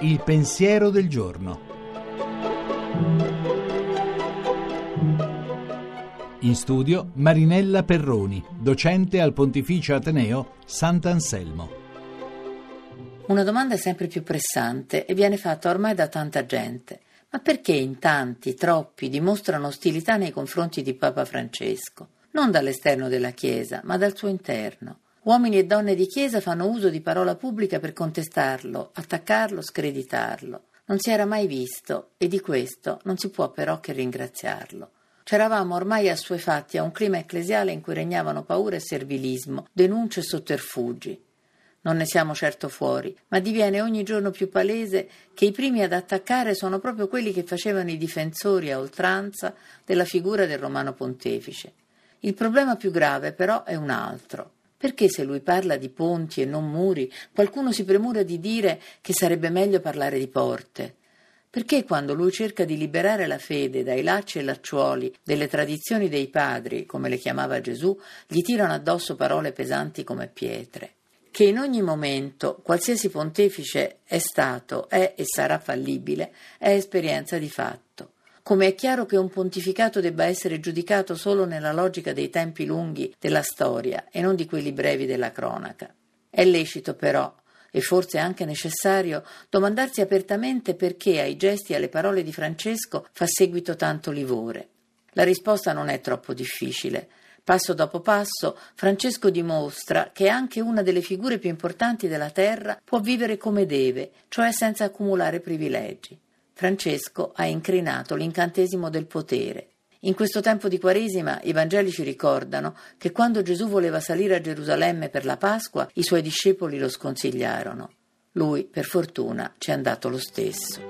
Il pensiero del giorno. In studio Marinella Perroni, docente al Pontificio Ateneo Sant'Anselmo. Una domanda sempre più pressante e viene fatta ormai da tanta gente. Ma perché in tanti, troppi, dimostrano ostilità nei confronti di Papa Francesco? Non dall'esterno della Chiesa, ma dal suo interno. Uomini e donne di Chiesa fanno uso di parola pubblica per contestarlo, attaccarlo, screditarlo. Non si era mai visto e di questo non si può però che ringraziarlo. C'eravamo ormai assuefatti a un clima ecclesiale in cui regnavano paura e servilismo, denunce e sotterfugi. Non ne siamo certo fuori, ma diviene ogni giorno più palese che i primi ad attaccare sono proprio quelli che facevano i difensori a oltranza della figura del romano pontefice. Il problema più grave però è un altro. Perché se lui parla di ponti e non muri, qualcuno si premura di dire che sarebbe meglio parlare di porte? Perché quando lui cerca di liberare la fede dai lacci e lacciuoli delle tradizioni dei padri, come le chiamava Gesù, gli tirano addosso parole pesanti come pietre? Che in ogni momento qualsiasi pontefice è stato, è e sarà fallibile, è esperienza di fatto come è chiaro che un pontificato debba essere giudicato solo nella logica dei tempi lunghi della storia e non di quelli brevi della cronaca. È lecito però e forse anche necessario domandarsi apertamente perché ai gesti e alle parole di Francesco fa seguito tanto livore. La risposta non è troppo difficile. Passo dopo passo, Francesco dimostra che anche una delle figure più importanti della terra può vivere come deve, cioè senza accumulare privilegi. Francesco ha incrinato l'incantesimo del potere. In questo tempo di Quaresima i Vangeli ci ricordano che quando Gesù voleva salire a Gerusalemme per la Pasqua, i suoi discepoli lo sconsigliarono. Lui, per fortuna, ci è andato lo stesso.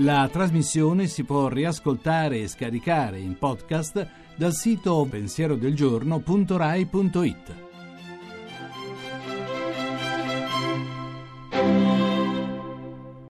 La trasmissione si può riascoltare e scaricare in podcast dal sito pensierodelgiorno.rai.it.